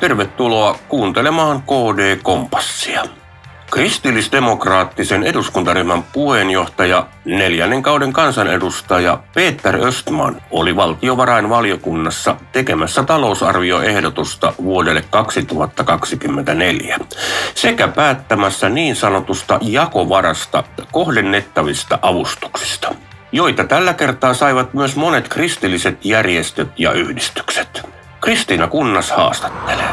Tervetuloa kuuntelemaan KD Kompassia. Kristillisdemokraattisen eduskuntaryhmän puheenjohtaja, neljännen kauden kansanedustaja Peter Östman oli valtiovarainvaliokunnassa tekemässä talousarvioehdotusta vuodelle 2024 sekä päättämässä niin sanotusta jakovarasta kohdennettavista avustuksista, joita tällä kertaa saivat myös monet kristilliset järjestöt ja yhdistykset. Kristiina Kunnas haastattelee.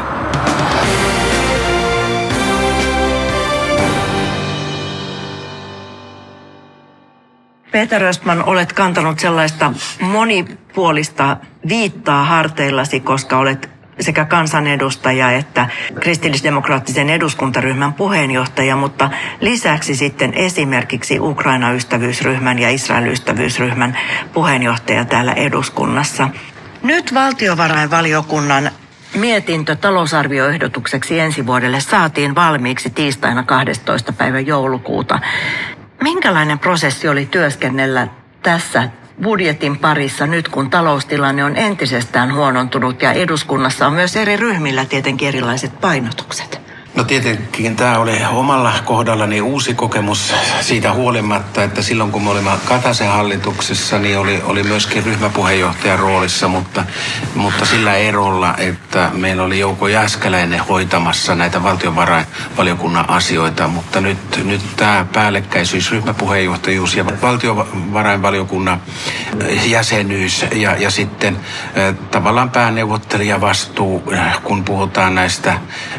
Peter Östman, olet kantanut sellaista monipuolista viittaa harteillasi, koska olet sekä kansanedustaja että kristillisdemokraattisen eduskuntaryhmän puheenjohtaja, mutta lisäksi sitten esimerkiksi Ukraina-ystävyysryhmän ja Israel-ystävyysryhmän puheenjohtaja täällä eduskunnassa. Nyt valtiovarainvaliokunnan mietintö talousarvioehdotukseksi ensi vuodelle saatiin valmiiksi tiistaina 12. päivä joulukuuta. Minkälainen prosessi oli työskennellä tässä budjetin parissa nyt, kun taloustilanne on entisestään huonontunut ja eduskunnassa on myös eri ryhmillä tietenkin erilaiset painotukset? No tietenkin tämä oli omalla kohdallani uusi kokemus siitä huolimatta, että silloin kun me olimme Kataisen hallituksessa, niin oli, oli myöskin ryhmäpuheenjohtajan roolissa, mutta, mutta sillä erolla, että meillä oli Jouko Jääskeläinen hoitamassa näitä valtiovarainvaliokunnan asioita, mutta nyt, nyt tämä päällekkäisyys, ryhmäpuheenjohtajuus ja valtiovarainvaliokunnan jäsenyys ja, ja sitten tavallaan pääneuvottelija-vastuu, kun puhutaan näistä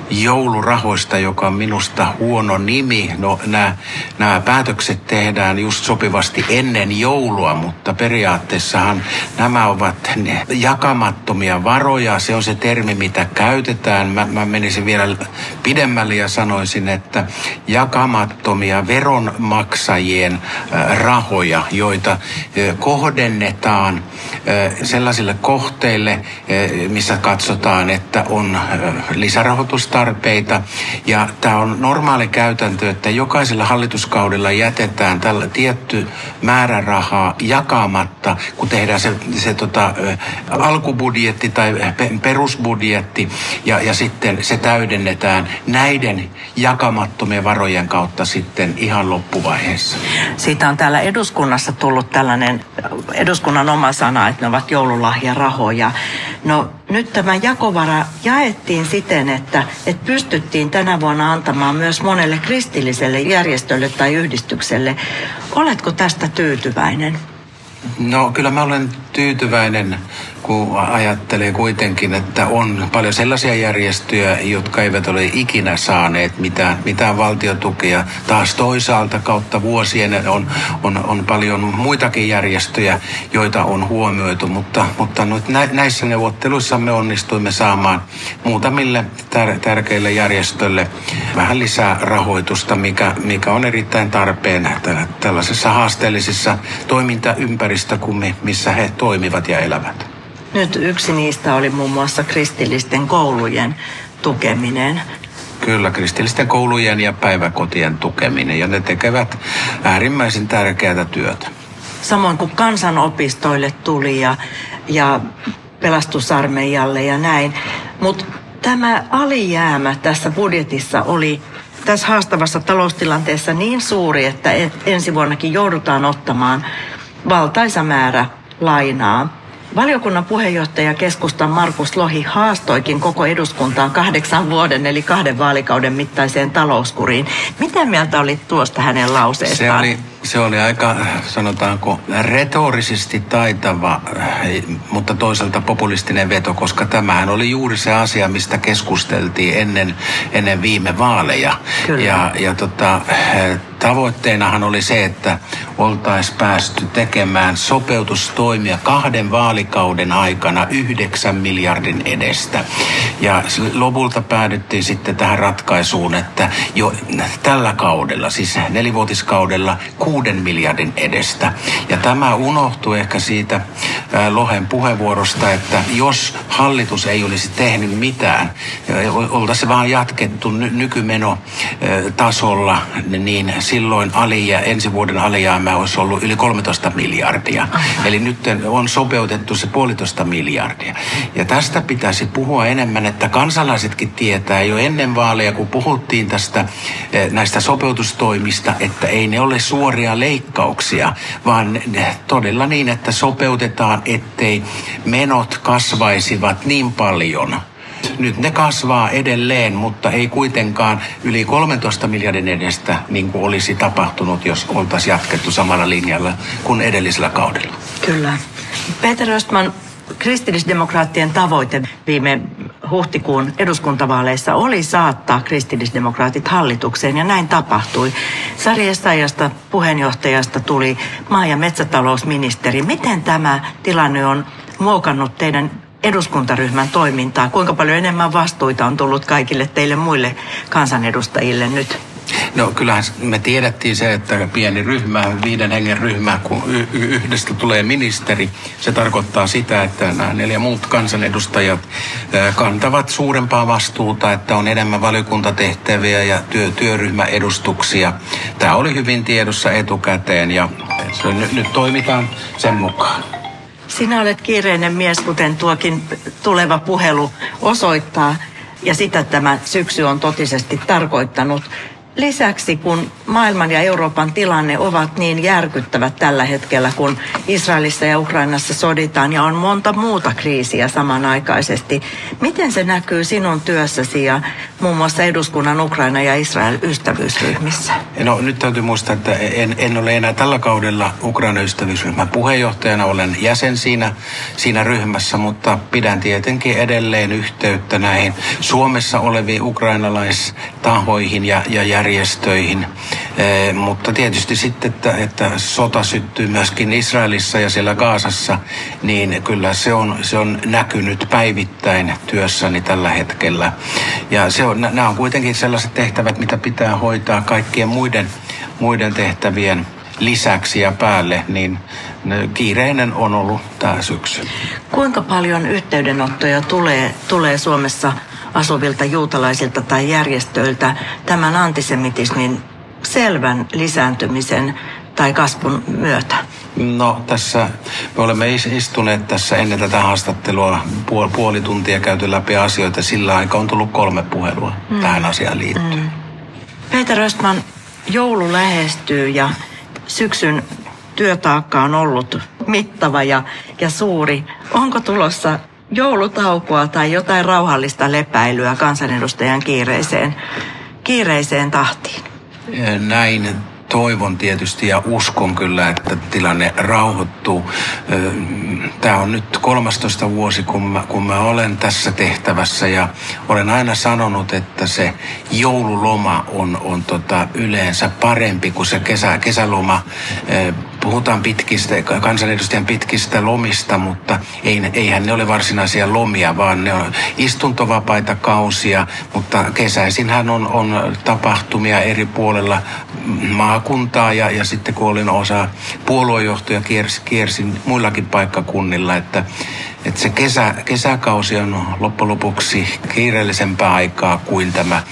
joulurahoista, rahoista, joka on minusta huono nimi. No, nämä, nämä päätökset tehdään just sopivasti ennen joulua, mutta periaatteessahan nämä ovat jakamattomia varoja. Se on se termi, mitä käytetään. Mä, mä menisin vielä pidemmälle ja sanoisin, että jakamattomia veronmaksajien rahoja, joita kohdennetaan sellaisille kohteille, missä katsotaan, että on lisärahoitustarpeita ja tämä on normaali käytäntö, että jokaisella hallituskaudella jätetään tällä tietty määrä rahaa jakamatta, kun tehdään se, se tota, alkubudjetti tai perusbudjetti ja, ja sitten se täydennetään näiden jakamattomien varojen kautta sitten ihan loppuvaiheessa. Siitä on täällä eduskunnassa tullut tällainen eduskunnan oma sana, että ne ovat joululahjarahoja. No nyt tämä jakovara jaettiin siten, että, että pystyttiin tänä vuonna antamaan myös monelle kristilliselle järjestölle tai yhdistykselle. Oletko tästä tyytyväinen? No kyllä mä olen tyytyväinen kun ajattelee kuitenkin, että on paljon sellaisia järjestöjä, jotka eivät ole ikinä saaneet mitään, mitään valtiotukea. Taas toisaalta kautta vuosien on, on, on paljon muitakin järjestöjä, joita on huomioitu, mutta, mutta nyt näissä neuvotteluissa me onnistuimme saamaan muutamille tär, tärkeille järjestöille vähän lisää rahoitusta, mikä, mikä on erittäin tarpeen tällaisessa haasteellisessa toimintaympäristö kuin missä he toimivat ja elävät. Nyt yksi niistä oli muun muassa kristillisten koulujen tukeminen. Kyllä, kristillisten koulujen ja päiväkotien tukeminen, ja ne tekevät äärimmäisen tärkeää työtä. Samoin kuin kansanopistoille tuli ja, ja pelastusarmeijalle ja näin. Mutta tämä alijäämä tässä budjetissa oli tässä haastavassa taloustilanteessa niin suuri, että ensi vuonnakin joudutaan ottamaan valtaisa määrä lainaa. Valiokunnan puheenjohtaja keskustan Markus Lohi haastoikin koko eduskuntaan kahdeksan vuoden eli kahden vaalikauden mittaiseen talouskuriin. Mitä mieltä oli tuosta hänen lauseestaan? Se oli se oli aika, sanotaanko, retorisesti taitava, mutta toisaalta populistinen veto, koska tämähän oli juuri se asia, mistä keskusteltiin ennen, ennen viime vaaleja. Kyllä. Ja, ja tota, tavoitteenahan oli se, että oltaisiin päästy tekemään sopeutustoimia kahden vaalikauden aikana yhdeksän miljardin edestä. Ja lopulta päädyttiin sitten tähän ratkaisuun, että jo tällä kaudella, siis nelivuotiskaudella, kuuden miljardin edestä. Ja tämä unohtui ehkä siitä Lohen puheenvuorosta, että jos hallitus ei olisi tehnyt mitään, oltaisiin vaan jatkettu nykymeno tasolla, niin silloin alijä, ensi vuoden alijäämä olisi ollut yli 13 miljardia. Eli nyt on sopeutettu se puolitoista miljardia. Ja tästä pitäisi puhua enemmän, että kansalaisetkin tietää jo ennen vaaleja, kun puhuttiin tästä näistä sopeutustoimista, että ei ne ole suoria leikkauksia, vaan todella niin, että sopeutetaan, ettei menot kasvaisivat niin paljon. Nyt ne kasvaa edelleen, mutta ei kuitenkaan yli 13 miljardin edestä, niin kuin olisi tapahtunut, jos oltaisiin jatkettu samalla linjalla kuin edellisellä kaudella. Kyllä. Peter Östman, kristillisdemokraattien tavoite viime huhtikuun eduskuntavaaleissa oli saattaa kristillisdemokraatit hallitukseen ja näin tapahtui. Sari Essayasta puheenjohtajasta tuli maa- ja metsätalousministeri. Miten tämä tilanne on muokannut teidän eduskuntaryhmän toimintaa? Kuinka paljon enemmän vastuita on tullut kaikille teille muille kansanedustajille nyt? No kyllähän me tiedettiin se, että pieni ryhmä, viiden hengen ryhmä, kun yhdestä tulee ministeri, se tarkoittaa sitä, että nämä neljä muut kansanedustajat kantavat suurempaa vastuuta, että on enemmän valiokuntatehtäviä ja työ, työryhmäedustuksia. Tämä oli hyvin tiedossa etukäteen ja se, nyt, nyt toimitaan sen mukaan. Sinä olet kiireinen mies, kuten tuokin tuleva puhelu osoittaa, ja sitä tämä syksy on totisesti tarkoittanut. Lisäksi kun maailman ja Euroopan tilanne ovat niin järkyttävät tällä hetkellä, kun Israelissa ja Ukrainassa soditaan ja on monta muuta kriisiä samanaikaisesti, miten se näkyy sinun työssäsi ja muun muassa eduskunnan Ukraina ja Israel ystävyysryhmissä? No nyt täytyy muistaa, että en, en ole enää tällä kaudella Ukraina ystävyysryhmän puheenjohtajana, olen jäsen siinä, siinä ryhmässä, mutta pidän tietenkin edelleen yhteyttä näihin Suomessa oleviin ukrainalaistahoihin ja, ja järjestöihin. E, mutta tietysti sitten, että, että sota syttyy myöskin Israelissa ja siellä Gaasassa, niin kyllä se on, se on näkynyt päivittäin työssäni tällä hetkellä. Ja se on, nämä on kuitenkin sellaiset tehtävät, mitä pitää hoitaa kaikkien muiden, muiden tehtävien lisäksi ja päälle, niin kiireinen on ollut tämä syksy. Kuinka paljon yhteydenottoja tulee, tulee Suomessa asuvilta juutalaisilta tai järjestöiltä tämän antisemitismin selvän lisääntymisen tai kasvun myötä? No tässä me olemme istuneet tässä ennen tätä haastattelua puoli, puoli tuntia käyty läpi asioita. Sillä aikaa on tullut kolme puhelua mm. tähän asiaan liittyen. Mm. Peter Östman, joulu lähestyy ja syksyn työtaakka on ollut mittava ja, ja suuri. Onko tulossa joulutaukoa tai jotain rauhallista lepäilyä kansanedustajan kiireiseen, kiireiseen tahtiin? Näin toivon tietysti ja uskon kyllä, että tilanne rauhoittuu. Tämä on nyt 13 vuosi, kun mä, kun mä olen tässä tehtävässä ja olen aina sanonut, että se joululoma on, on tota yleensä parempi kuin se kesä, kesäloma puhutaan pitkistä, kansanedustajan pitkistä lomista, mutta ei, eihän ne ole varsinaisia lomia, vaan ne on istuntovapaita kausia, mutta kesäisinhän on, on tapahtumia eri puolella maakuntaa ja, ja sitten kun olin osa puoluejohtoja, kiersin, kiersin muillakin paikkakunnilla, että että se kesä, kesäkausi on loppujen lopuksi kiireellisempää aikaa kuin tämä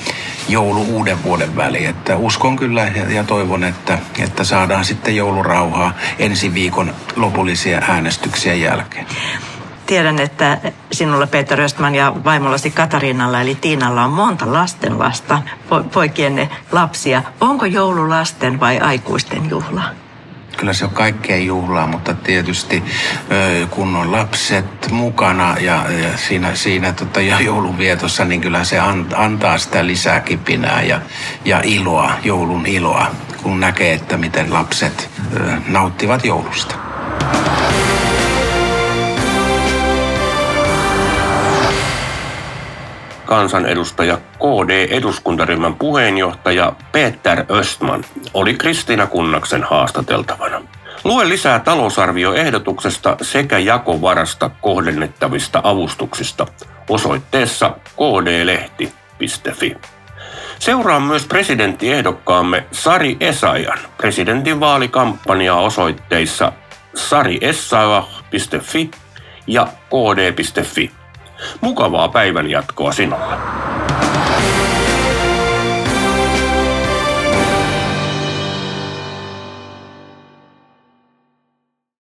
joulu uuden vuoden väli. Että uskon kyllä ja, toivon, että, että saadaan sitten joulurauhaa ensi viikon lopullisia äänestyksiä jälkeen. Tiedän, että sinulla Peter Östman ja vaimollasi Katariinalla eli Tiinalla on monta lastenlasta, po- poikienne lapsia. Onko joulu lasten vai aikuisten juhla? Kyllä se on kaikkea juhlaa, mutta tietysti kun on lapset mukana ja, ja siinä, siinä tota, ja joulunvietossa, niin kyllä se antaa sitä lisää kipinää ja, ja iloa, joulun iloa, kun näkee, että miten lapset nauttivat joulusta. Kansanedustaja KD-eduskuntaryhmän puheenjohtaja Peter Östman oli Kristiina Kunnaksen haastateltavana. Lue lisää talousarvioehdotuksesta sekä jakovarasta kohdennettavista avustuksista osoitteessa kdlehti.fi. Seuraa myös presidenttiehdokkaamme Sari Esajan presidentinvaalikampanjaa osoitteissa sariessayah.fi yle.fi ja kd.fi. Mukavaa päivän jatkoa sinulle.